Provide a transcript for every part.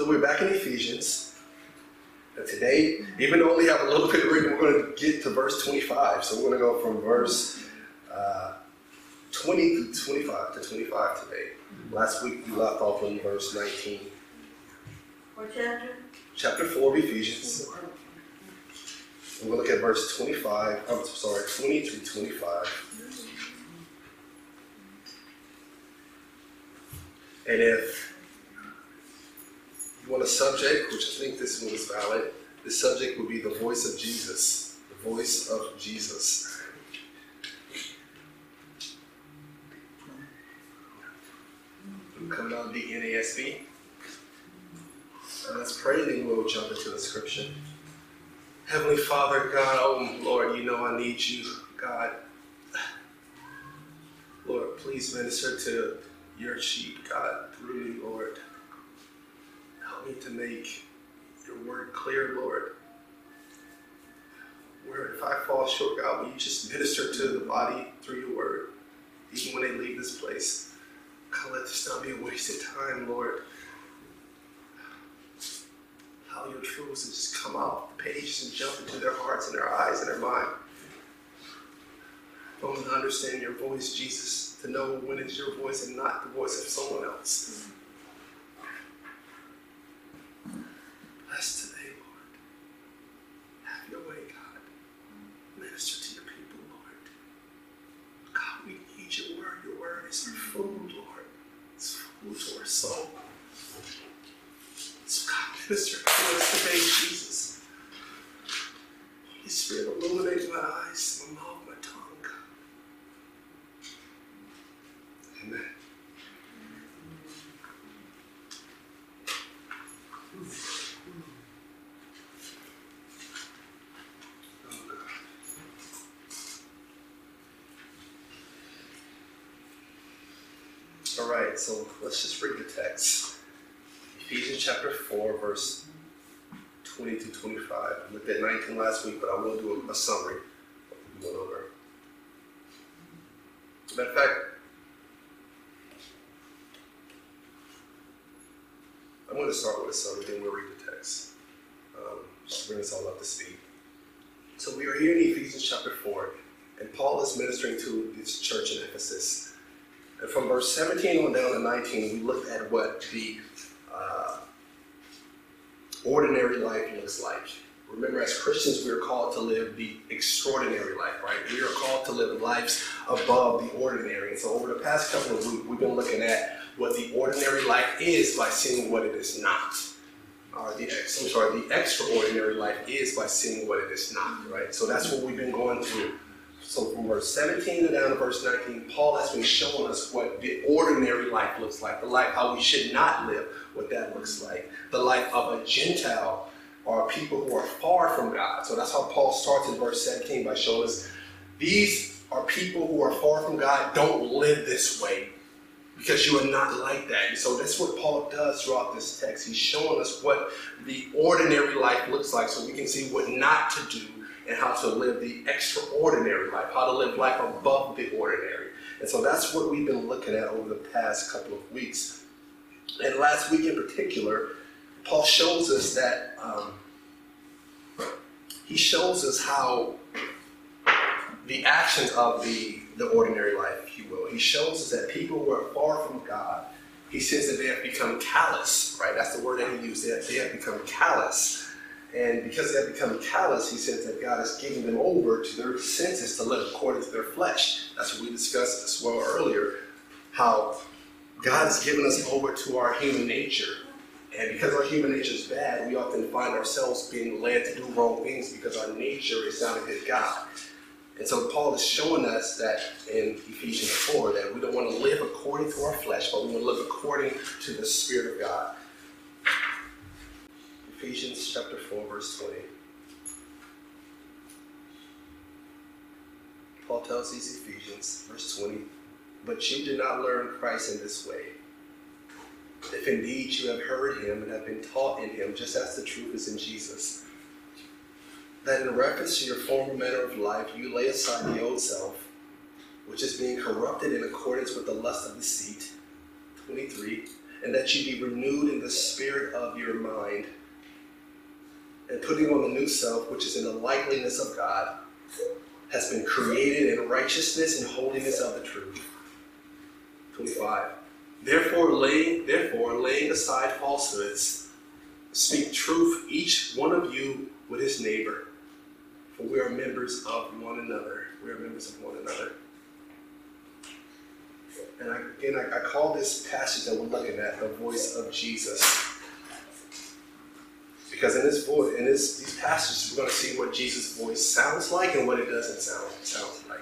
So we're back in Ephesians. And today, even though we have a little bit of reading, we're going to get to verse 25. So we're going to go from verse uh, 20 to 25 to 25 today. Last week we left off in verse 19. What chapter? Chapter 4 of Ephesians. And we'll look at verse 25, I'm sorry, 20 through 25. And if want a subject, which I think this one is valid, the subject would be the voice of Jesus. The voice of Jesus. Coming out of the NASB. And let's pray, then we'll jump into the scripture. Heavenly Father, God, oh Lord, you know I need you, God. Lord, please minister to your sheep, God, through me, Lord. Help me to make your word clear, Lord. Where if I fall short, God, will you just minister to the body through your word, even when they leave this place? God, let this not be a wasted time, Lord. How your truths will just come out the pages and jump into their hearts and their eyes and their mind. Help to understand your voice, Jesus, to know when it's your voice and not the voice of someone else. Bless today, Lord. Have your way, God. Minister to your people, Lord. God, we need your word. Your word is our food, Lord. It's food to our soul. So God, minister to us today, Jesus. Holy Spirit, illuminate my eyes, my mouth, my tongue. Amen. Oh, God. All right, so let's just read the text. Ephesians chapter 4, verse 20 to 25. I looked at 19 last week, but I will do a, a summary of what. Matter of fact, I'm going to start with a summary, then we'll read the text. Um, just to bring us all up to speed. So we are here in Ephesians chapter 4, and Paul is ministering to this church in Ephesus. And from verse 17 on down to 19, we looked at what the uh, ordinary life looks like. Remember, as Christians, we are called to live the extraordinary life, right? We are called to live lives above the ordinary. And so, over the past couple of weeks, we've been looking at what the ordinary life is by seeing what it is not. Or the I'm sorry, the extraordinary life is by seeing what it is not, right? So that's what we've been going through. So from verse 17 to down to verse 19, Paul has been showing us what the ordinary life looks like, the life how we should not live, what that looks like, the life of a Gentile or people who are far from God. So that's how Paul starts in verse 17 by showing us these are people who are far from God. Don't live this way because you are not like that. And so that's what Paul does throughout this text. He's showing us what the ordinary life looks like so we can see what not to do and how to live the extraordinary life, how to live life above the ordinary. And so that's what we've been looking at over the past couple of weeks. And last week in particular, Paul shows us that um, he shows us how the actions of the, the ordinary life, if you will, he shows us that people who are far from God, he says that they have become callous, right? That's the word that he used. They have, they have become callous. And because they have become callous, he says that God is giving them over to their senses to live according to their flesh. That's what we discussed as well earlier, how God has given us over to our human nature. And because our human nature is bad, we often find ourselves being led to do wrong things because our nature is not a good God. And so Paul is showing us that in Ephesians 4 that we don't want to live according to our flesh, but we want to live according to the Spirit of God. Ephesians chapter 4, verse 20. Paul tells these Ephesians, verse 20, but you did not learn Christ in this way. If indeed you have heard him and have been taught in him, just as the truth is in Jesus, that in reference to your former manner of life, you lay aside the old self, which is being corrupted in accordance with the lust of deceit, 23, and that you be renewed in the spirit of your mind, and putting on the new self, which is in the likeness of God, has been created in righteousness and holiness of the truth. 25. Therefore, laying, therefore, laying aside falsehoods, speak truth, each one of you with his neighbor, for we are members of one another. We are members of one another. And I, again, I, I call this passage that we're looking at the voice of Jesus. Because in this voice, in this, these passages, we're going to see what Jesus' voice sounds like and what it doesn't sound sound like.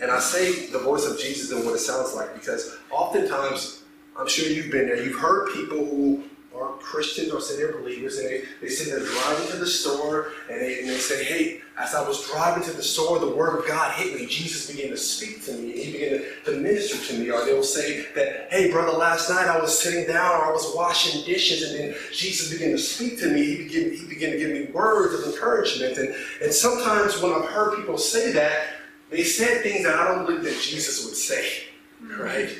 And I say the voice of Jesus and what it sounds like because oftentimes, I'm sure you've been there, you've heard people who are Christians or say they're believers, and they, they say they're driving to the store and they, and they say, Hey, as I was driving to the store, the Word of God hit me. Jesus began to speak to me, and He began to, to minister to me. Or they'll say that, Hey, brother, last night I was sitting down or I was washing dishes, and then Jesus began to speak to me. He began, he began to give me words of encouragement. And, and sometimes when I've heard people say that, they said things that I don't believe that Jesus would say, right?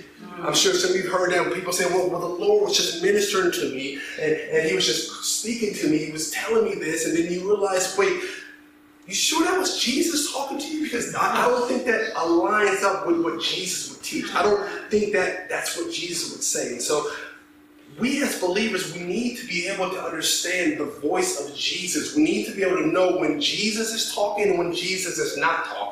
I'm sure some of you have heard that when people say, well, well, the Lord was just ministering to me and, and he was just speaking to me. He was telling me this. And then you realize, wait, you sure that was Jesus talking to you? Because I, I don't think that aligns up with what Jesus would teach. I don't think that that's what Jesus would say. And so we as believers, we need to be able to understand the voice of Jesus. We need to be able to know when Jesus is talking and when Jesus is not talking,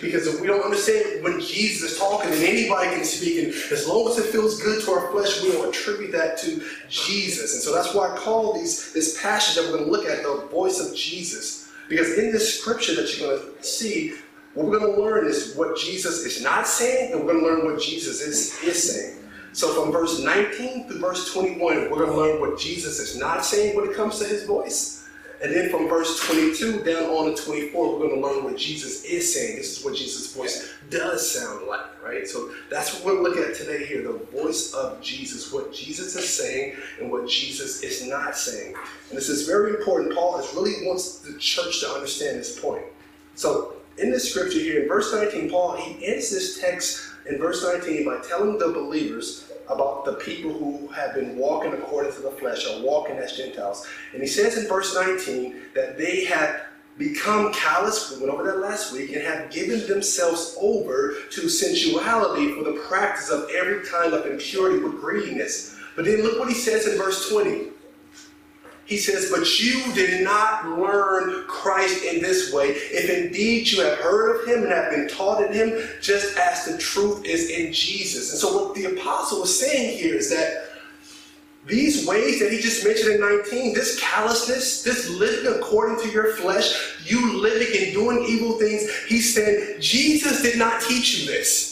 Because if we don't understand when Jesus is talking, then anybody can speak, and as long as it feels good to our flesh, we will attribute that to Jesus. And so that's why I call these this passage that we're going to look at the voice of Jesus. Because in this scripture that you're going to see, what we're going to learn is what Jesus is not saying, and we're going to learn what Jesus is, is saying. So from verse 19 to verse 21, we're going to learn what Jesus is not saying when it comes to his voice. And then from verse 22 down on to 24, we're going to learn what Jesus is saying. This is what Jesus' voice does sound like, right? So that's what we're looking at today here the voice of Jesus, what Jesus is saying and what Jesus is not saying. And this is very important. Paul is really wants the church to understand this point. So in this scripture here, in verse 19, Paul, he ends this text in verse 19 by telling the believers about the people who have been walking according to the flesh or walking as Gentiles. And he says in verse 19 that they have become callous, we went over that last week, and have given themselves over to sensuality for the practice of every kind of impurity with greediness. But then look what he says in verse 20. He says, But you did not learn Christ in this way, if indeed you have heard of him and have been taught in him, just as the truth is in Jesus. And so, what the apostle is saying here is that these ways that he just mentioned in 19, this callousness, this living according to your flesh, you living and doing evil things, he said, Jesus did not teach you this.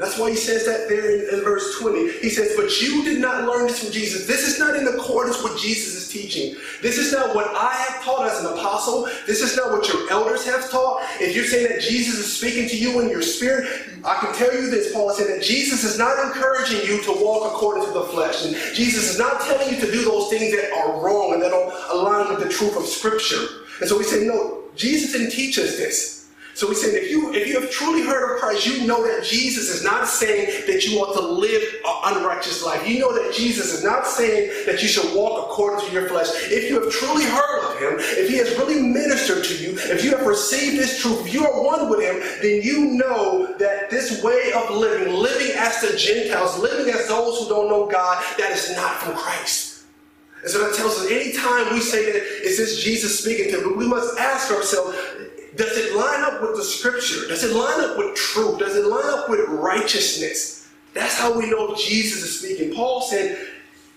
That's why he says that there in, in, verse 20. He says, But you did not learn this from Jesus. This is not in accordance with Jesus' is teaching. This is not what I have taught as an apostle. This is not what your elders have taught. If you're saying that Jesus is speaking to you in your spirit, I can tell you this, Paul said that Jesus is not encouraging you to walk according to the flesh. And Jesus is not telling you to do those things that are wrong and that don't align with the truth of Scripture. And so we say, no, Jesus didn't teach us this. So we said, if you if you have truly heard of Christ, you know that Jesus is not saying that you ought to live an unrighteous life. You know that Jesus is not saying that you should walk according to your flesh. If you have truly heard of him, if he has really ministered to you, if you have received this truth, if you are one with him, then you know that this way of living, living as the Gentiles, living as those who don't know God, that is not from Christ. And so that tells us anytime we say that is this Jesus speaking to, us, we must ask ourselves, does it line up with the scripture? Does it line up with truth? Does it line up with righteousness? That's how we know Jesus is speaking. Paul said,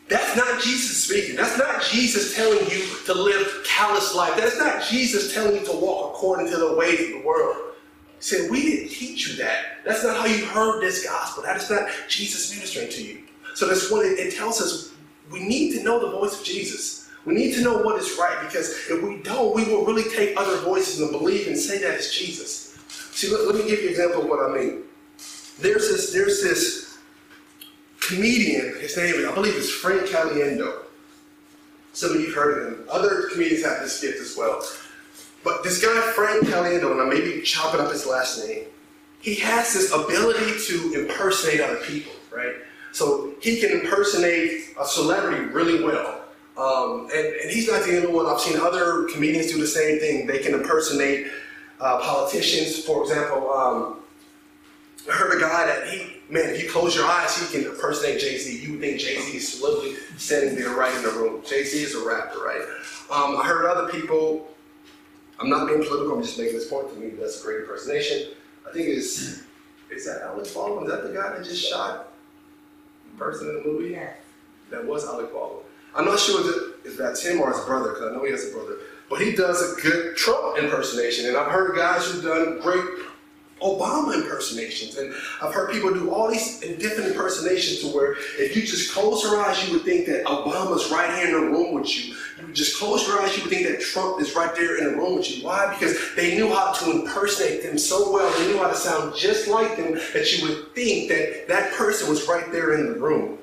that's not Jesus speaking. That's not Jesus telling you to live callous life. That's not Jesus telling you to walk according to the ways of the world. He said, we didn't teach you that. That's not how you heard this gospel. That is not Jesus ministering to you. So that's what it, it tells us. We need to know the voice of Jesus. We need to know what is right because if we don't, we will really take other voices and believe and say that it's Jesus. See, let, let me give you an example of what I mean. There's this, there's this comedian, his name, I believe is Frank Caliendo. Some of you have heard of him. Other comedians have this gift as well. But this guy, Frank Caliendo, and I may be chopping up his last name, he has this ability to impersonate other people, right? So he can impersonate a celebrity really well. Um, and, and he's not the only one. I've seen other comedians do the same thing. They can impersonate uh, politicians. For example, um, I heard a guy that he, man, if you close your eyes, he can impersonate Jay Z. You would think Jay Z is literally standing there right in the room. Jay Z is a rapper, right? Um, I heard other people, I'm not being political, I'm just making this point to me. That's a great impersonation. I think it's, is that Alec Baldwin? Is that the guy that just shot the person in the movie? Yes. That was Alec Baldwin. I'm not sure if, that's him or his brother, because I know he has a brother. But he does a good Trump impersonation. And I've heard guys who've done great Obama impersonations. And I've heard people do all these different impersonations to where if you just close your eyes, you would think that Obama's right here in the room with you. You would just close your eyes, you would think that Trump is right there in the room with you. Why? Because they knew how to impersonate them so well. They knew how to sound just like them that you would think that that person was right there in the room.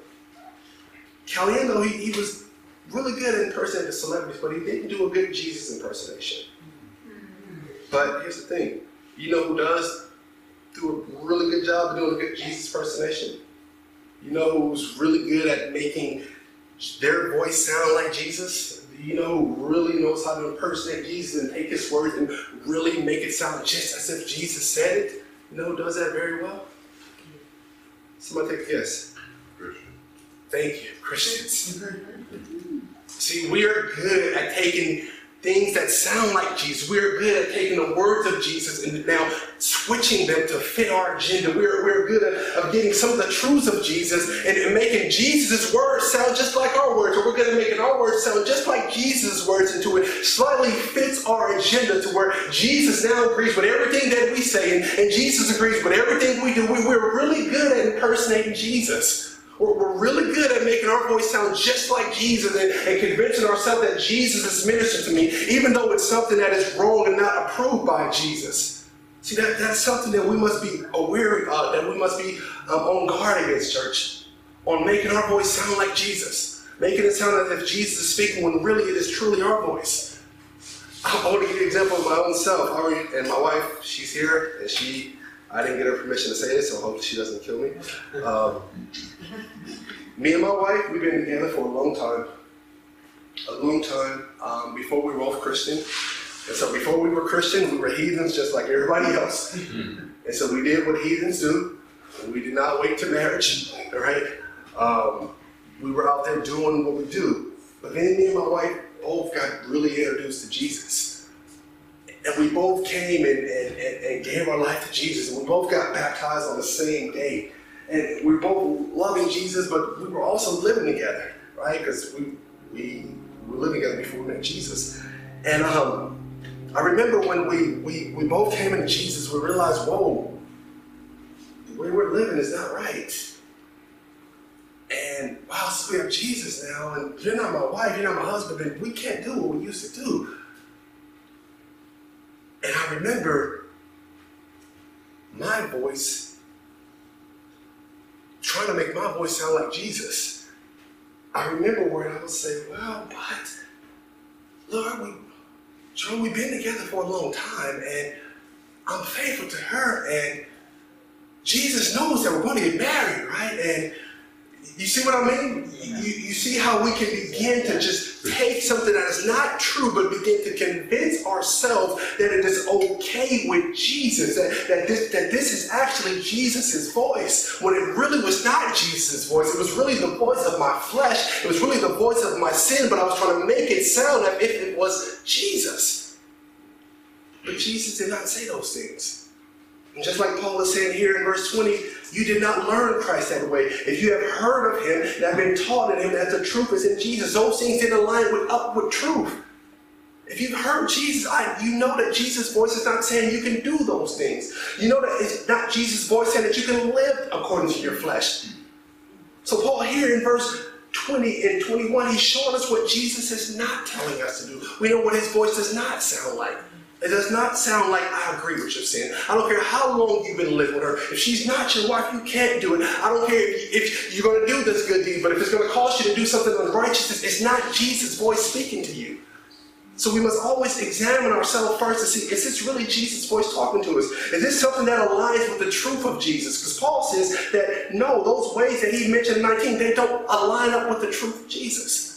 Caliendo, he, he was really good at impersonating celebrities, but he didn't do a good Jesus impersonation. But here's the thing you know who does do a really good job of doing a good Jesus impersonation? You know who's really good at making their voice sound like Jesus? You know who really knows how to impersonate Jesus and take his words and really make it sound just as if Jesus said it? You know who does that very well? Somebody take a guess. Christian. Thank you, Christians. See, we are good at taking things that sound like Jesus. We're good at taking the words of Jesus and now switching them to fit our agenda. We're, we're good at of getting some of the truths of Jesus and, and making Jesus' words sound just like our words. Or we're good at making our words sound just like Jesus' words into it slightly fits our agenda to where Jesus now agrees with everything that we say and, and Jesus agrees with everything we do. We, we're really good at impersonating Jesus. We're, we're really good at making our voice sound just like Jesus and, and convincing ourselves that Jesus is ministering to me, even though it's something that is wrong and not approved by Jesus. See, that, that's something that we must be aware of, that we must be um, on guard against, church, on making our voice sound like Jesus, making it sound as if Jesus is speaking when really it is truly our voice. I want to give you an example of my own self. I, and my wife, she's here, and she, I didn't get her permission to say this, so hopefully she doesn't kill me. Um, me and my wife, we've been together for a long time. A long time um, before we were both Christian. And so before we were Christian, we were heathens just like everybody else. and so we did what heathens do. We did not wait to marriage, right? Um, we were out there doing what we do. But then me and my wife both got really introduced to Jesus. And we both came and, and, and, and gave our life to Jesus. And we both got baptized on the same day and we were both loving Jesus, but we were also living together, right? Because we, we were living together before we met Jesus. And um, I remember when we, we, we both came into Jesus, we realized, whoa, the way we're living is not right. And wow, so we have Jesus now, and you're not my wife, you're not my husband, and we can't do what we used to do. And I remember my voice trying to make my voice sound like Jesus. I remember where I would say, well, but Lord, we John, we've been together for a long time and I'm faithful to her and Jesus knows that we're going to get married, right? And you see what I mean? You, you see how we can begin to just take something that is not true, but begin to convince ourselves that it is okay with Jesus, that, that, this, that this is actually Jesus' voice, when it really was not Jesus' voice. It was really the voice of my flesh. It was really the voice of my sin, but I was trying to make it sound as if it was Jesus. But Jesus did not say those things. And just like Paul is saying here in verse 20, you did not learn Christ that way. If you have heard of him and have been taught in him that the truth is in Jesus, those things didn't align with up with truth. If you've heard Jesus, I, you know that Jesus' voice is not saying you can do those things. You know that it's not Jesus' voice saying that you can live according to your flesh. So Paul here in verse 20 and 21, he's showing us what Jesus is not telling us to do. We know what his voice does not sound like. It does not sound like I agree with your sin. I don't care how long you've been living with her. If she's not your wife, you can't do it. I don't care if, if you're going to do this good deed, but if it's going to cost you to do something unrighteous, it's not Jesus' voice speaking to you. So we must always examine ourselves first to see, is this really Jesus' voice talking to us? Is this something that aligns with the truth of Jesus? Because Paul says that no, those ways that he mentioned in 19, they don't align up with the truth of Jesus.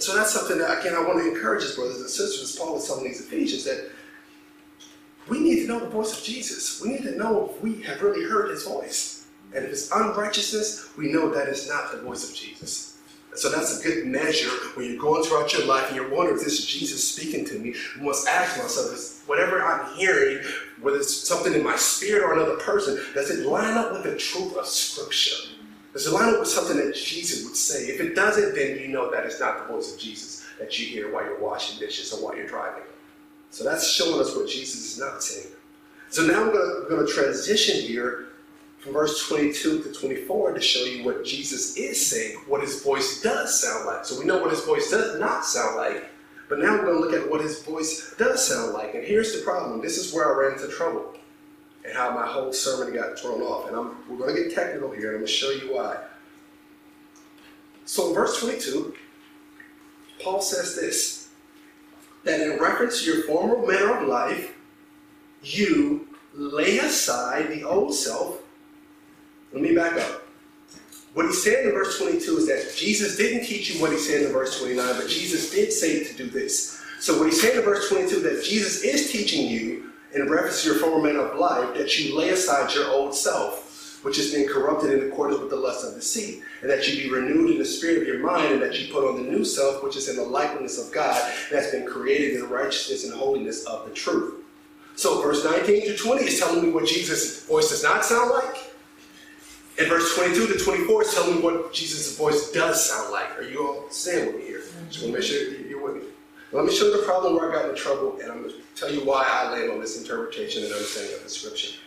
So that's something that, again, I want to encourage us, brothers and sisters, Paul was telling these Ephesians, that we need to know the voice of Jesus. We need to know if we have really heard his voice. And if it's unrighteousness, we know that it's not the voice of Jesus. So that's a good measure when you're going throughout your life and you're wondering, is this Jesus speaking to me? I must ask myself, is whatever I'm hearing, whether it's something in my spirit or another person, does it line up with the truth of Scripture? Does it line up with something that Jesus would say? If it doesn't, then you know that it's not the voice of Jesus that you hear while you're washing dishes or while you're driving. So that's showing us what Jesus is not saying. So now we're going to transition here from verse 22 to 24 to show you what Jesus is saying, what his voice does sound like. So we know what his voice does not sound like, but now we're going to look at what his voice does sound like. And here's the problem this is where I ran into trouble and how my whole sermon got thrown off. And I'm, we're going to get technical here, and I'm going to show you why. So in verse 22, Paul says this that in reference to your former manner of life, you lay aside the old self let me back up. What he said in verse 22 is that Jesus didn't teach you what he said in verse 29, but Jesus did say to do this. So what he said in verse 22 that Jesus is teaching you in reference to your former manner of life that you lay aside your old self, which has been corrupted in accordance with the lust of the deceit, and that you be renewed in the spirit of your mind, and that you put on the new self, which is in the likeness of God, and has been created in righteousness and holiness of the truth. So verse 19 to 20 is telling me what Jesus' voice does not sound like and verse 22 to 24 is telling me what Jesus' voice does sound like. Are you all saying with me here? Just want to make sure. Let me show you the problem where I got in trouble, and I'm going to tell you why I land on this interpretation and understanding of the scripture.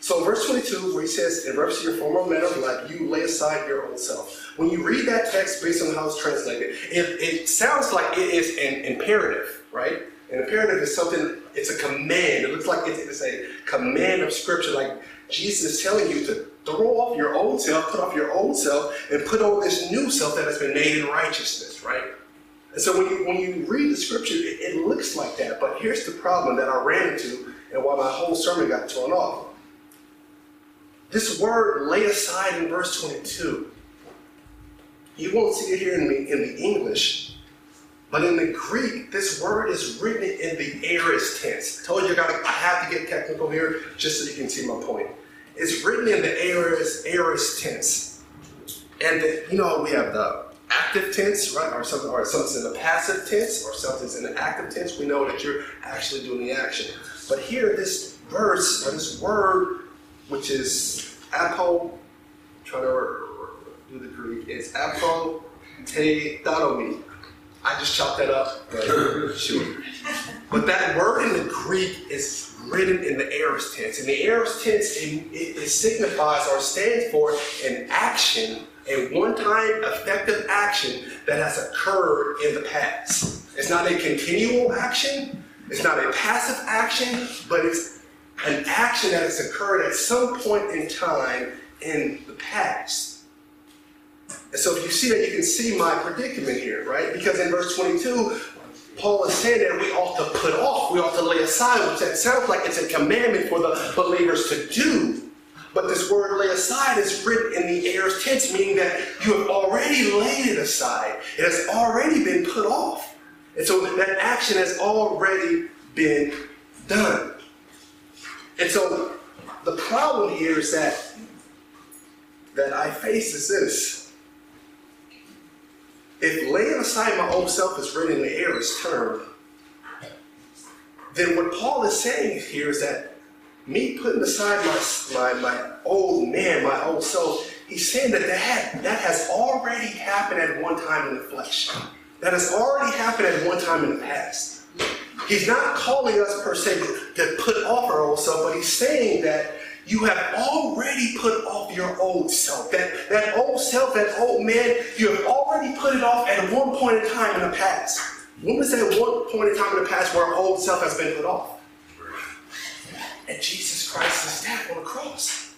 So verse 22, where he says, in reference to your former manner of life, you lay aside your old self. When you read that text based on how it's translated, it, it sounds like it is an imperative, right? An imperative is something, it's a command. It looks like it's, it's a command of scripture, like Jesus is telling you to throw off your old self, put off your old self, and put on this new self that has been made in righteousness, right? And so when you, when you read the scripture, it, it looks like that. But here's the problem that I ran into and why my whole sermon got torn off. This word lay aside in verse 22. You won't see it here in the, in the English, but in the Greek, this word is written in the aorist tense. I told you I, gotta, I have to get technical here just so you can see my point. It's written in the aorist, aorist tense. And the, you know, we have the active tense, right? Or something, or something's in the passive tense, or something's in the active tense. We know that you're actually doing the action. But here, this verse, or this word, which is apo, trying to do the Greek, it's apo te dadomi. I just chopped that up, but sure. But that word in the Greek is written in the aorist tense. and the aorist tense, it, it signifies or stands for an action, a one-time effective action that has occurred in the past. It's not a continual action, it's not a passive action, but it's an action that has occurred at some point in time in the past. And so if you see that, you can see my predicament here, right? Because in verse 22, Paul is saying that we ought to put off, we ought to lay aside, which that sounds like it's a commandment for the believers to do. But this word lay aside is written in the aorist tense, meaning that you have already laid it aside. It has already been put off. And so that action has already been done. And so the problem here is that that I face is this if laying aside my own self is written in the aorist term, then what Paul is saying here is that me putting aside my, my, my old man, my old self, he's saying that that, that has already happened at one time in the flesh. That has already happened at one time in the past. He's not calling us per se to put off our old self, but he's saying that you have already put off your old self. That, that old self, that old man, you have already put it off at one point in time in the past. When was that one point in time in the past where our old self has been put off? And Jesus Christ's death on the cross.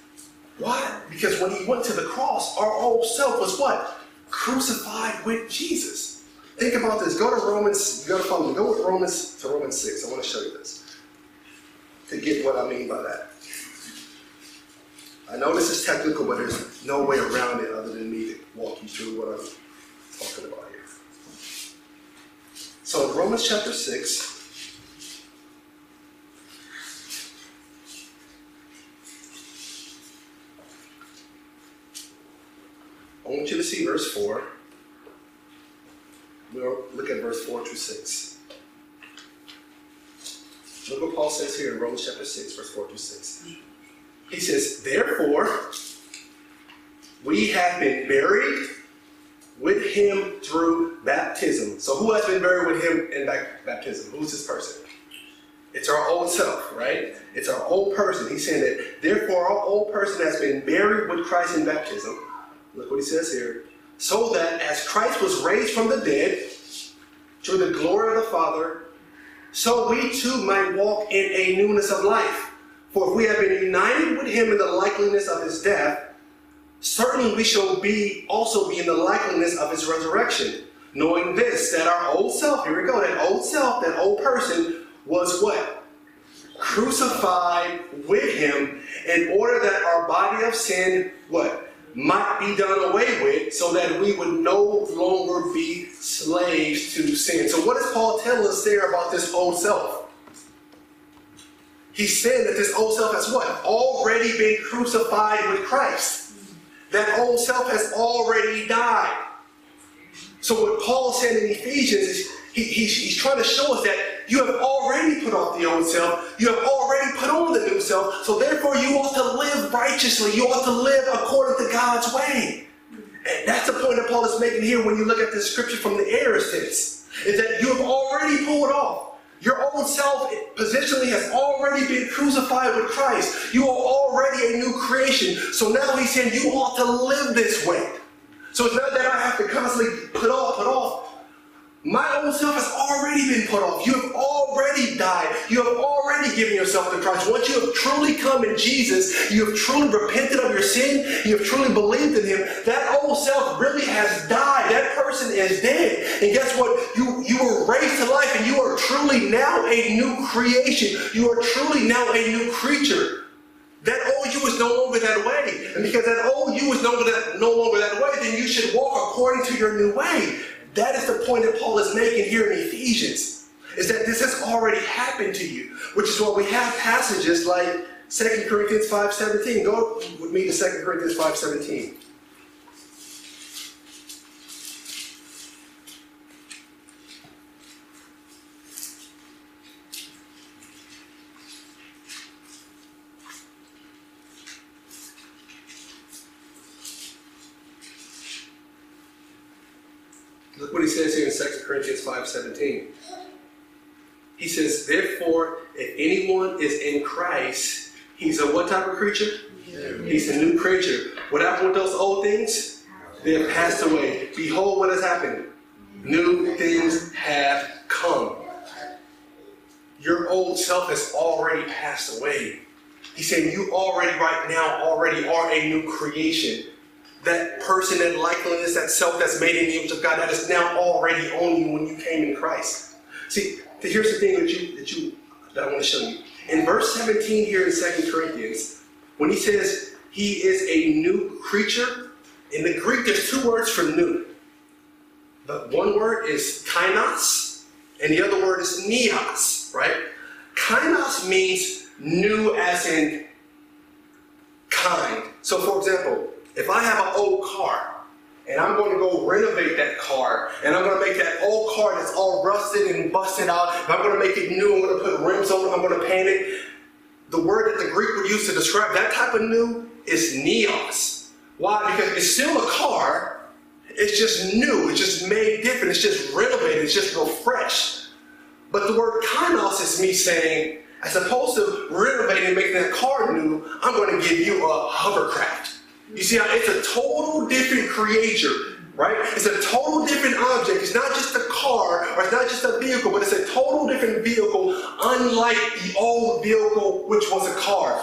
Why? Because when he went to the cross, our old self was what? Crucified with Jesus. Think about this. Go to Romans, go to follow. Go with Romans to Romans 6. I want to show you this. To get what I mean by that. I know this is technical, but there's no way around it other than me to walk you through what I'm talking about here. So in Romans chapter 6, I want you to see verse 4. We'll look at verse 4 to 6. Look what Paul says here in Romans chapter 6, verse 4 to 6. He says, Therefore, we have been buried with him through baptism. So, who has been buried with him in baptism? Who's this person? It's our old self, right? It's our old person. He's saying that, therefore, our old person has been buried with Christ in baptism. Look what he says here. So that as Christ was raised from the dead through the glory of the Father, so we too might walk in a newness of life. For if we have been united with him in the likeliness of his death, certainly we shall be also be in the likeliness of his resurrection. Knowing this, that our old self, here we go, that old self, that old person was what? Crucified with him in order that our body of sin, what? Might be done away with so that we would no longer be slaves to sin. So, what does Paul tell us there about this old self? He's saying that this old self has what? Already been crucified with Christ. That old self has already died. So, what Paul said in Ephesians is he, he's, he's trying to show us that you have already put off the old self. You have already put on the new self. So therefore, you ought to live righteously. You ought to live according to God's way. And that's the point that Paul is making here when you look at the scripture from the aorist tense. Is that you have already pulled off. Your old self positionally has already been crucified with Christ. You are already a new creation. So now he's saying you ought to live this way. So it's not that I have to constantly put off, put off. My old self has already been put off. You have already died. You have already given yourself to Christ. Once you have truly come in Jesus, you have truly repented of your sin, you have truly believed in Him, that old self really has died. That person is dead. And guess what? You, you were raised to life and you are truly now a new creation. You are truly now a new creature. That old you is no longer that way. And because that old you is no longer that, no longer that way, then you should walk according to your new way. That is the point that Paul is making here in Ephesians, is that this has already happened to you, which is why we have passages like 2 Corinthians 5.17. Go with me to 2 Corinthians 5.17. Look what he says here in 2 Corinthians 5.17. He says, Therefore, if anyone is in Christ, he's a what type of creature? He's a new creature. What happened with those old things? They have passed away. Behold, what has happened? New things have come. Your old self has already passed away. He's saying you already, right now, already are a new creation that person, that likeness, that self that's made in the image of God that is now already on you when you came in Christ. See, here's the thing that you that you that I want to show you. In verse 17 here in 2 Corinthians, when he says he is a new creature, in the Greek there's two words for new. The one word is kainos, and the other word is neos, right? Kainos means new as in kind. So for example, if I have an old car and I'm going to go renovate that car and I'm going to make that old car that's all rusted and busted out, I'm going to make it new, I'm going to put rims on it, I'm going to paint it. The word that the Greek would use to describe that type of new is neos. Why? Because it's still a car, it's just new, it's just made different, it's just renovated, it's just refreshed. But the word kainos is me saying, as opposed to renovating and making that car new, I'm going to give you a hovercraft. You see it's a total different creature, right? It's a total different object. It's not just a car or it's not just a vehicle, but it's a total different vehicle, unlike the old vehicle, which was a car.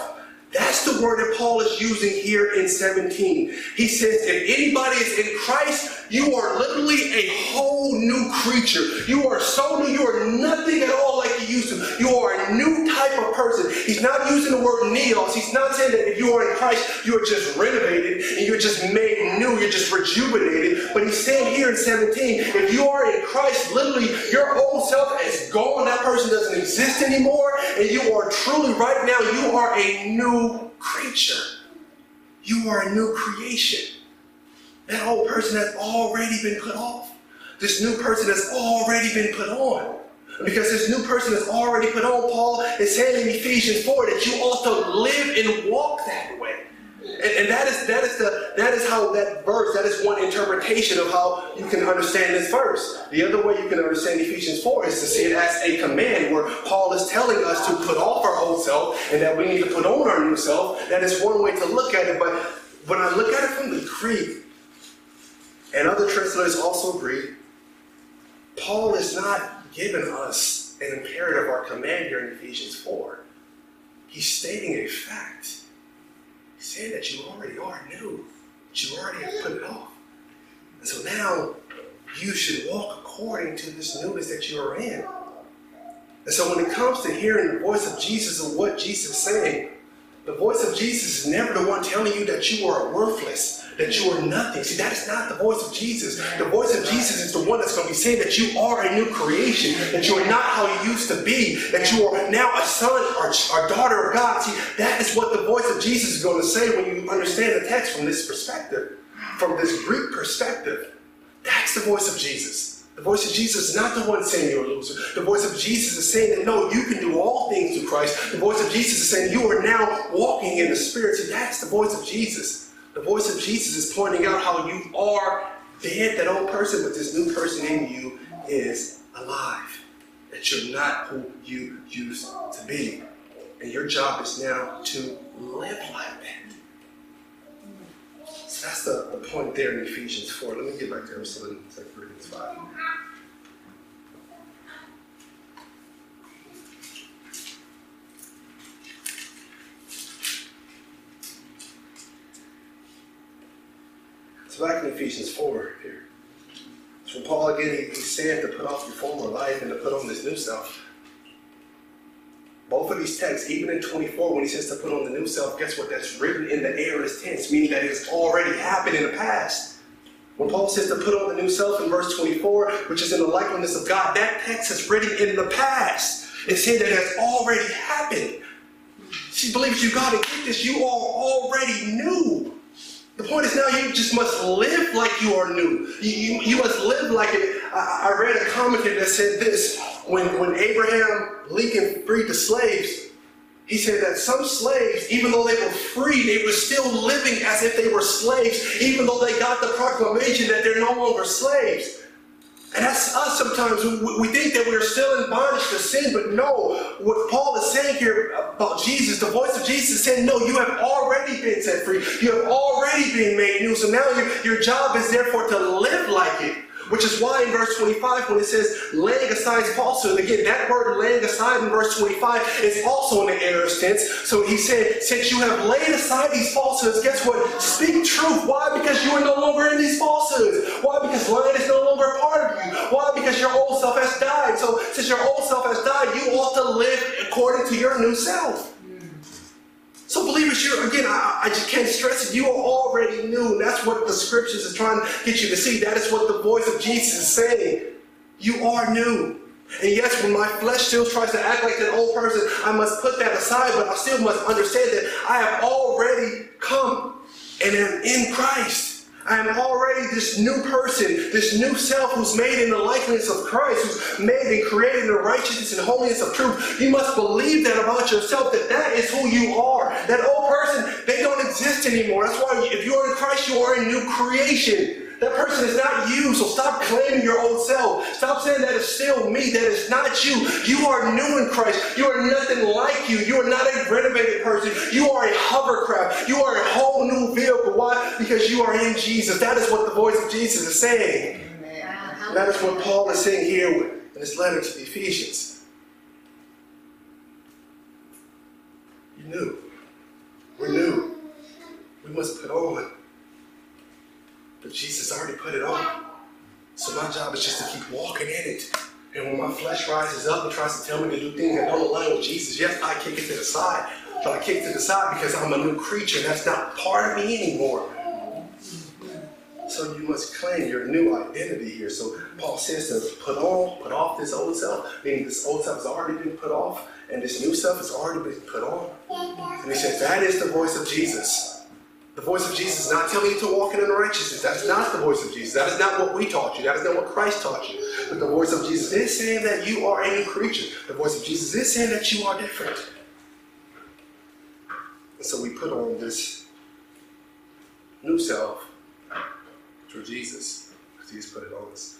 That's the word that Paul is using here in 17. He says, if anybody is in Christ, you are literally a whole new creature. You are so new. You are nothing at all like you used to. You are a new type of He's not using the word neos. He's not saying that if you are in Christ, you are just renovated and you're just made new. You're just rejuvenated. But he's saying here in 17, if you are in Christ, literally your old self is gone. That person doesn't exist anymore. And you are truly, right now, you are a new creature. You are a new creation. That old person has already been put off. This new person has already been put on. Because this new person is already put on, Paul is saying in Ephesians 4 that you also live and walk that way. And, and, that is that is the that is how that verse, that is one interpretation of how you can understand this verse. The other way you can understand Ephesians 4 is to see it as a command where Paul is telling us to put off our old self and that we need to put on our new self. That is one way to look at it. But when I look at it from the Greek, and other translators also agree, Paul is not giving us an imperative or command here in Ephesians 4. He's stating a fact. He's saying that you already are new, that you already have put it off. And so now you should walk according to this newness that you are in. And so when it comes to hearing the voice of Jesus and what Jesus is saying, the voice of Jesus is never the one telling you that you are worthless, that you are nothing. See, that is not the voice of Jesus. The voice of Jesus is the one that's going to be saying that you are a new creation, that you are not how you used to be, that you are now a son or, or daughter of God. See, that is what the voice of Jesus is going to say when you understand the text from this perspective, from this Greek perspective. That's the voice of Jesus. The voice of Jesus is not the one saying you're a loser. The voice of Jesus is saying that no, you can do all things through Christ. The voice of Jesus is saying you are now walking in the Spirit. See, that's the voice of Jesus. The voice of Jesus is pointing out how you are dead, that old person, but this new person in you is alive. That you're not who you used to be. And your job is now to live like that. So that's the, the point there in Ephesians 4. Let me get back there. I'm still in 2 Corinthians 5. So back in Ephesians 4 here. So Paul again, he, he's saying to put off your former life and to put on this new self. Both of these texts, even in 24, when he says to put on the new self, guess what? That's written in the aorist tense, meaning that it has already happened in the past. When Paul says to put on the new self in verse 24, which is in the likeness of God, that text is written in the past. It's saying that it has already happened. See, believers, you got to get this. You are already new. The point is now you just must live like you are new. You, you, you must live like it. I, I, read a commentary that said this when, when Abraham Lincoln freed the slaves, he said that some slaves, even though they were free, they were still living as if they were slaves, even though they got the proclamation that they're no longer slaves. And that's us sometimes. We think that we're still in bondage to sin, but no. What Paul is saying here about Jesus, the voice of Jesus is saying, no, you have already been set free. You have already been made new. So now your, your job is therefore to live like it. Which is why in verse 25, when it says laying aside falsehood, again, that word laying aside in verse 25 is also in the aorist tense. So he said, since you have laid aside these falsehoods, guess what? Speak truth. Why? Because you are no longer in these falsehoods. Why? Because lying is no longer part of you. Why? Because your old self has died. So since your old self has died, you ought to live according to your new self. So, believers, you again, I, I, just can't stress it. You are already new. That's what the scriptures is trying to get you to see. That is what the voice of Jesus is saying. You are new. And yes, when my flesh still tries to act like an old person, I must put that aside, but I still must understand that I have already come and am in Christ. I am already this new person, this new self who's made in the likeness of Christ, who's made and created in the righteousness and holiness of truth. You must believe that about yourself, that that is who you are. That old person, they don't exist anymore. That's why if you are in Christ, you are a new creation. That person is not you, so stop claiming your old self. Stop saying that it's still me, that is not you. You are new in Christ. You are nothing like you. You are not a renovated person. You are a hovercraft. You are a whole new vehicle. Why? Because you are in Jesus. That is what the voice of Jesus is saying. That is what Paul is saying here in his letter to the Ephesians. You're new. We're new. We must put on but Jesus already put it on. So my job is just to keep walking in it. And when my flesh rises up and tries to tell me to do things that don't align with Jesus, yes, I kick it to the side. But I kick it to the side because I'm a new creature. That's not part of me anymore. So you must claim your new identity here. So Paul says to put on, put off this old self, meaning this old self has already been put off, and this new self has already been put on. And he says that is the voice of Jesus. The voice of Jesus is not telling you to walk in unrighteousness. That is not the voice of Jesus. That is not what we taught you. That is not what Christ taught you. But the voice of Jesus is saying that you are a new creature. The voice of Jesus is saying that you are different. And so we put on this new self through Jesus. Because Jesus put it on us.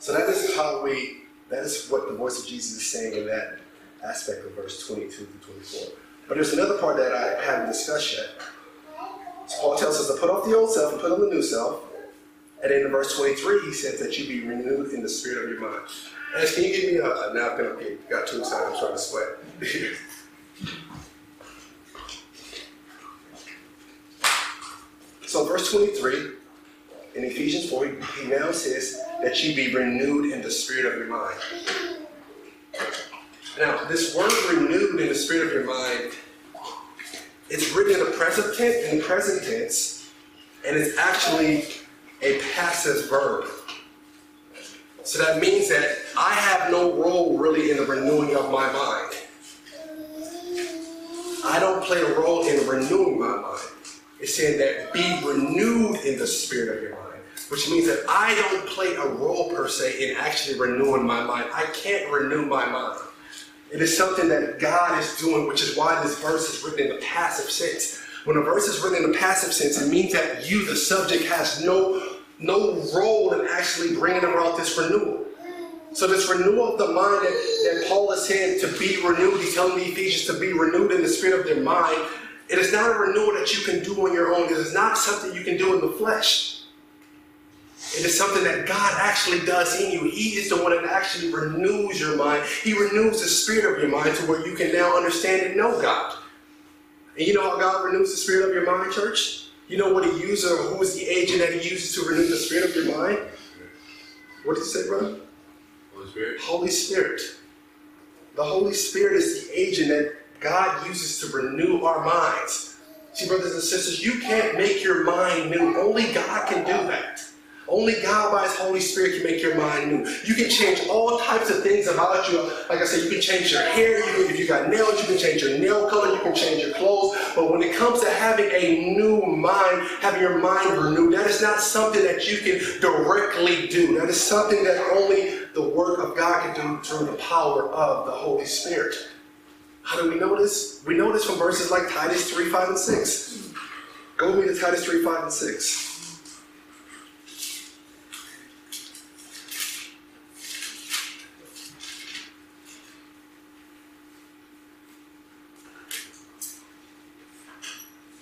So that is how we, that is what the voice of Jesus is saying in that aspect of verse 22 to 24. But there's another part that I haven't discussed yet. So Paul tells us to put off the old self and put on the new self. And then in verse 23, he says that you be renewed in the spirit of your mind. And can you give me a, a napkin? Okay, got too excited, I'm starting to sweat. so verse 23, in Ephesians 4, he now says that you be renewed in the spirit of your mind. Now, this word renewed in the spirit of your mind, it's written in the present tense, in the present tense, and it's actually a passive verb. So that means that I have no role really in the renewing of my mind. I don't play a role in renewing my mind. It's saying that be renewed in the spirit of your mind, which means that I don't play a role per se in actually renewing my mind. I can't renew my mind. It is something that God is doing, which is why this verse is written in the passive sense. When a verse is written in the passive sense, it means that you, the subject, has no, no role in actually bringing about this renewal. So this renewal of the mind that, that Paul is saying to be renewed, he's telling the Ephesians to be renewed in the spirit of their mind. It is not a renewal that you can do on your own. It is not something you can do in the flesh. It is something that God actually does in you. He is the one that actually renews your mind. He renews the spirit of your mind to where you can now understand and know God. And you know how God renews the spirit of your mind, church? You know what he uses or who is the agent that he uses to renew the spirit of your mind? What did you say, brother? Holy Spirit. Holy Spirit. The Holy Spirit is the agent that God uses to renew our minds. See, brothers and sisters, you can't make your mind new. Only God can do that. Only God by His Holy Spirit can make your mind new. You can change all types of things about you. Like I said, you can change your hair. You can, if you got nails, you can change your nail color. You can change your clothes. But when it comes to having a new mind, having your mind renewed, that is not something that you can directly do. That is something that only the work of God can do through the power of the Holy Spirit. How do we know this? We know this from verses like Titus 3, 5, and 6. Go with me to Titus 3, 5, and 6.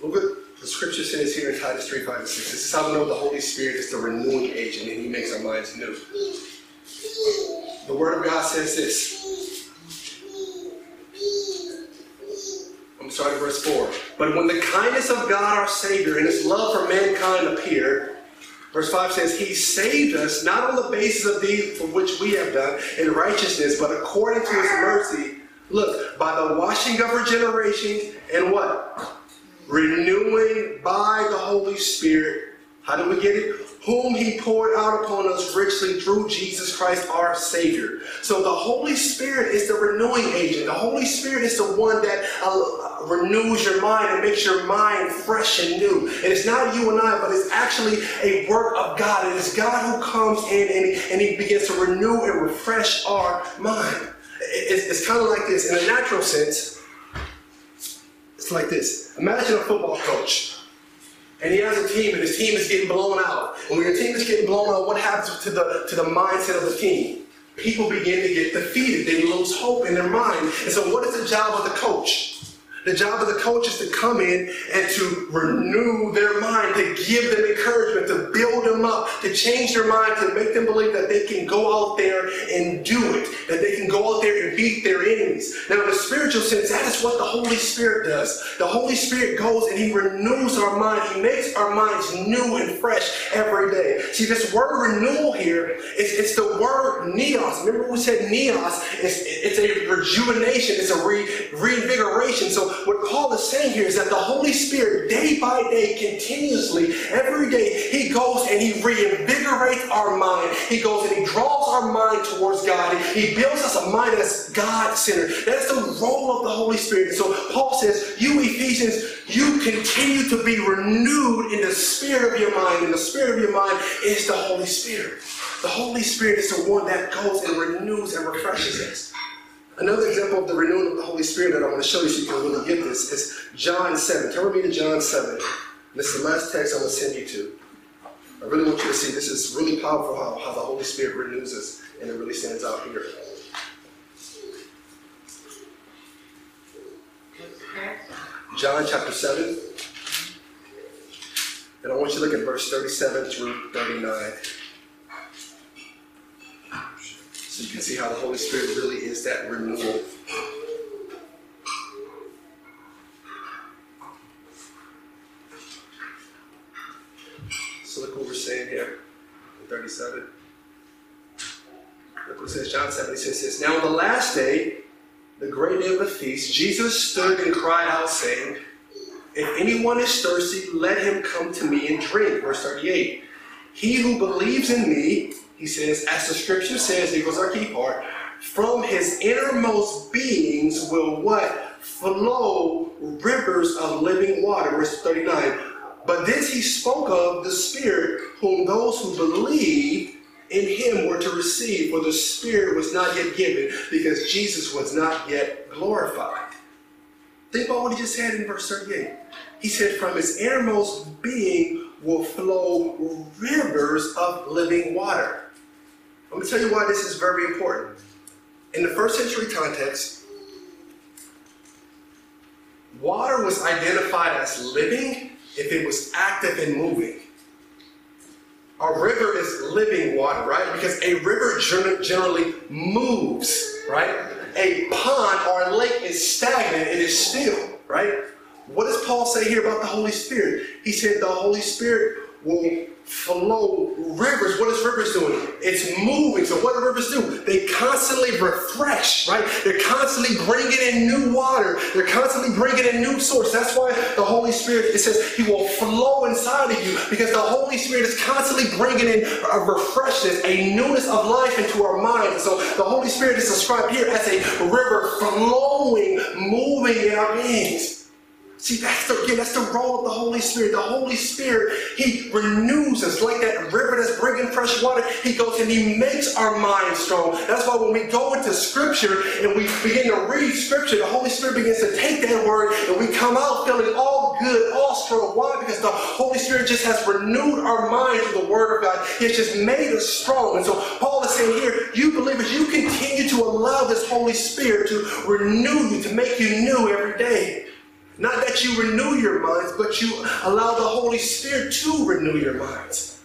Look what the scripture says here in Titus 3, 5, and 6. This is how we know the Holy Spirit is the renewing agent and he makes our minds new. The Word of God says this. I'm starting verse 4. But when the kindness of God our Savior and his love for mankind appeared, verse 5 says, He saved us not on the basis of deeds for which we have done in righteousness, but according to his mercy. Look, by the washing of regeneration and what? renewing by the Holy Spirit. How do we get it? Whom He poured out upon us richly through Jesus Christ our Savior. So the Holy Spirit is the renewing agent. The Holy Spirit is the one that uh, renews your mind and makes your mind fresh and new. And it's not you and I, but it's actually a work of God. It is God who comes in and and he begins to renew and refresh our mind. It's, it's kind of like this in a natural sense. It's like this. Imagine a football coach. And he has a team, and his team is getting blown out. And when your team is getting blown out, what happens to the to the mindset of the team? People begin to get defeated. They lose hope in their mind. And so, what is the job of the coach? The job of the coach is to come in and to renew their mind, to give them encouragement, to build them up, to change their mind, to make them believe that they can go out there and do it, that they can go out there and beat their enemies. Now, in a spiritual sense, that is what the Holy Spirit does. The Holy Spirit goes and He renews our mind. He makes our minds new and fresh every day. See, this word renewal here is it's the word neos. Remember we said neos? It's, it's a rejuvenation, it's a re, reinvigoration. So what Paul is saying here is that the Holy Spirit, day by day, continuously, every day, He goes and He reinvigorates our mind. He goes and He draws our mind towards God. He builds us a mind that's God centered. That's the role of the Holy Spirit. So Paul says, You Ephesians, you continue to be renewed in the spirit of your mind. And the spirit of your mind is the Holy Spirit. The Holy Spirit is the one that goes and renews and refreshes us. Another example of the renewing of the Holy Spirit that I want to show you so you can really get this is John 7. Turn with me to John 7. This is the last text I'm going to send you to. I really want you to see this is really powerful how, how the Holy Spirit renews us, and it really stands out here. John chapter 7. And I want you to look at verse 37 through 39. So you can see how the Holy Spirit really is that renewal. So look what we're saying here in 37. Look what it says, John 7, he says. Now on the last day, the great day of the feast, Jesus stood and cried out, saying, If anyone is thirsty, let him come to me and drink. Verse 38. He who believes in me, he says, as the scripture says, here goes our key part, from his innermost beings will what? Flow rivers of living water. Verse 39. But this he spoke of the Spirit, whom those who believe in him were to receive, for the Spirit was not yet given, because Jesus was not yet glorified. Think about what he just said in verse 38. He said, From his innermost being will flow rivers of living water. Let me tell you why this is very important. In the first century context, water was identified as living if it was active and moving. A river is living water, right? Because a river generally moves, right? A pond or a lake is stagnant, it is still, right? What does Paul say here about the Holy Spirit? He said the Holy Spirit will flow rivers. What is rivers doing? It's moving. So what do rivers do? They constantly refresh, right? They're constantly bringing in new water. They're constantly bringing in new source. That's why the Holy Spirit, it says he will flow inside of you because the Holy Spirit is constantly bringing in a refreshness, a newness of life into our minds. So the Holy Spirit is described here as a river flowing, moving in our beings. See, that's the, again, that's the role of the Holy Spirit. The Holy Spirit, He renews us like that river that's bringing fresh water. He goes and He makes our minds strong. That's why when we go into Scripture and we begin to read Scripture, the Holy Spirit begins to take that word and we come out feeling all good, all strong. Why? Because the Holy Spirit just has renewed our mind through the Word of God. He has just made us strong. And so Paul is saying here, you believers, you continue to allow this Holy Spirit to renew you, to make you new every day. Not that you renew your minds, but you allow the Holy Spirit to renew your minds.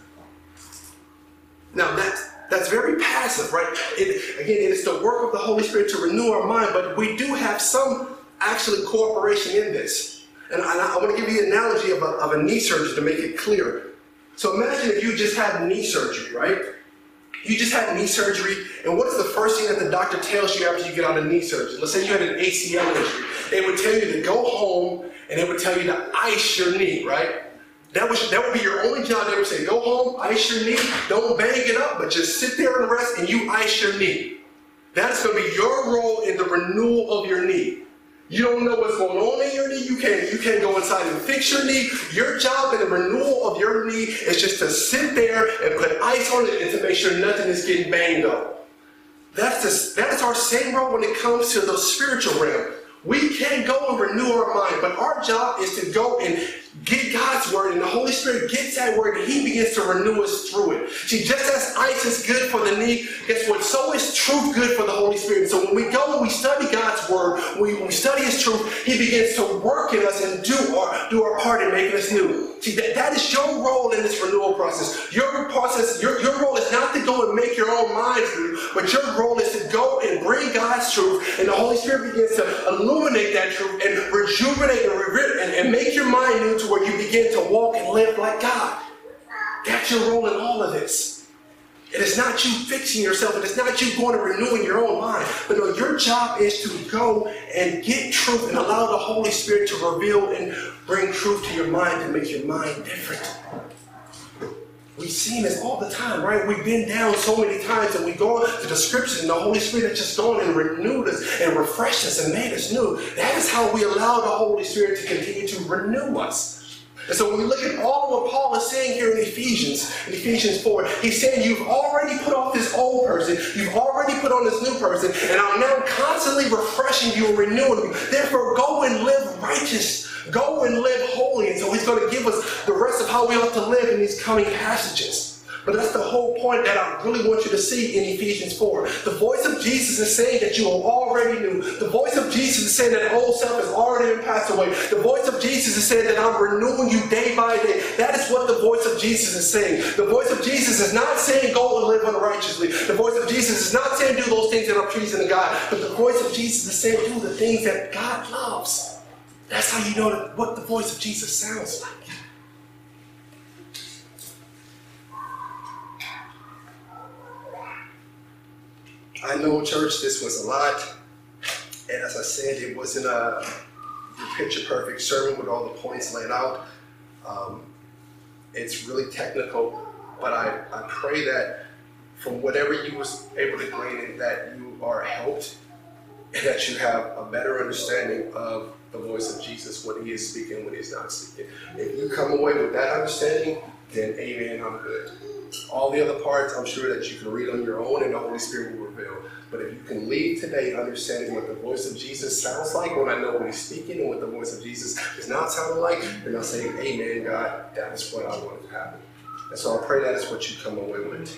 Now that's that's very passive, right? It, again, it is the work of the Holy Spirit to renew our mind, but we do have some actually cooperation in this. And I, I want to give you an analogy of a, of a knee surgery to make it clear. So imagine if you just had knee surgery, right? You just had knee surgery, and what is the first thing that the doctor tells you after you get out of knee surgery? Let's say you had an ACL injury. They would tell you to go home, and they would tell you to ice your knee, right? That would, that would be your only job. They would say, go home, ice your knee, don't bang it up, but just sit there and rest, and you ice your knee. That's going to be your role in the renewal of your knee. You don't know what's going on in your knee. You can't, you can't go inside and fix your knee. Your job in the renewal of your knee is just to sit there and put ice on it and to make sure nothing is getting banged up. That's, that's our same role when it comes to the spiritual realm. We can't go and renew our mind, but our job is to go and get word, and the Holy Spirit gets that word, and He begins to renew us through it. See, just as ice is good for the knee, guess what? So is truth good for the Holy Spirit. So when we go and we study God's word, we, when we study His truth, He begins to work in us and do our do our part in making us new. See, that, that is your role in this renewal process. Your process, your, your role is not to go and make your own mind new, but your role is to go and bring God's truth, and the Holy Spirit begins to illuminate that truth and rejuvenate and, and, and make your mind new to where you begin to walk and live like God. That's your role in all of this. It is not you fixing yourself. It is not you going and renewing your own mind. But no, your job is to go and get truth and allow the Holy Spirit to reveal and bring truth to your mind and make your mind different. We've seen this all the time, right? We've been down so many times and we go to the scriptures and the Holy Spirit has just gone and renewed us and refreshed us and made us new. That is how we allow the Holy Spirit to continue to renew us. And so when we look at all of what Paul is saying here in Ephesians, in Ephesians 4, he's saying you've already put off this old person, you've already put on this new person, and I'm now constantly refreshing you and renewing you. Therefore, go and live righteous. Go and live holy. And so he's going to give us the rest of how we ought to live in these coming passages. But that's the whole point that I really want you to see in Ephesians 4. The voice of Jesus is saying that you are already new. The voice of Jesus is saying that old self has already been passed away. The voice of Jesus is saying that I'm renewing you day by day. That is what the voice of Jesus is saying. The voice of Jesus is not saying go and live unrighteously. The voice of Jesus is not saying do those things that are pleasing to God. But the voice of Jesus is saying do the things that God loves. That's how you know what the voice of Jesus sounds like. I know, church, this was a lot. And as I said, it wasn't a picture perfect sermon with all the points laid out. Um, it's really technical, but I, I pray that from whatever you was able to glean, that you are helped and that you have a better understanding of the voice of Jesus when he is speaking, when he's not speaking. If you come away with that understanding, then amen, I'm good. All the other parts, I'm sure that you can read on your own and the Holy Spirit will reveal. But if you can leave today understanding what the voice of Jesus sounds like when I know when he's speaking and what the voice of Jesus is not sounding like, then I'll say, Amen, God, that is what I wanted to happen. And so I pray that is what you come away with.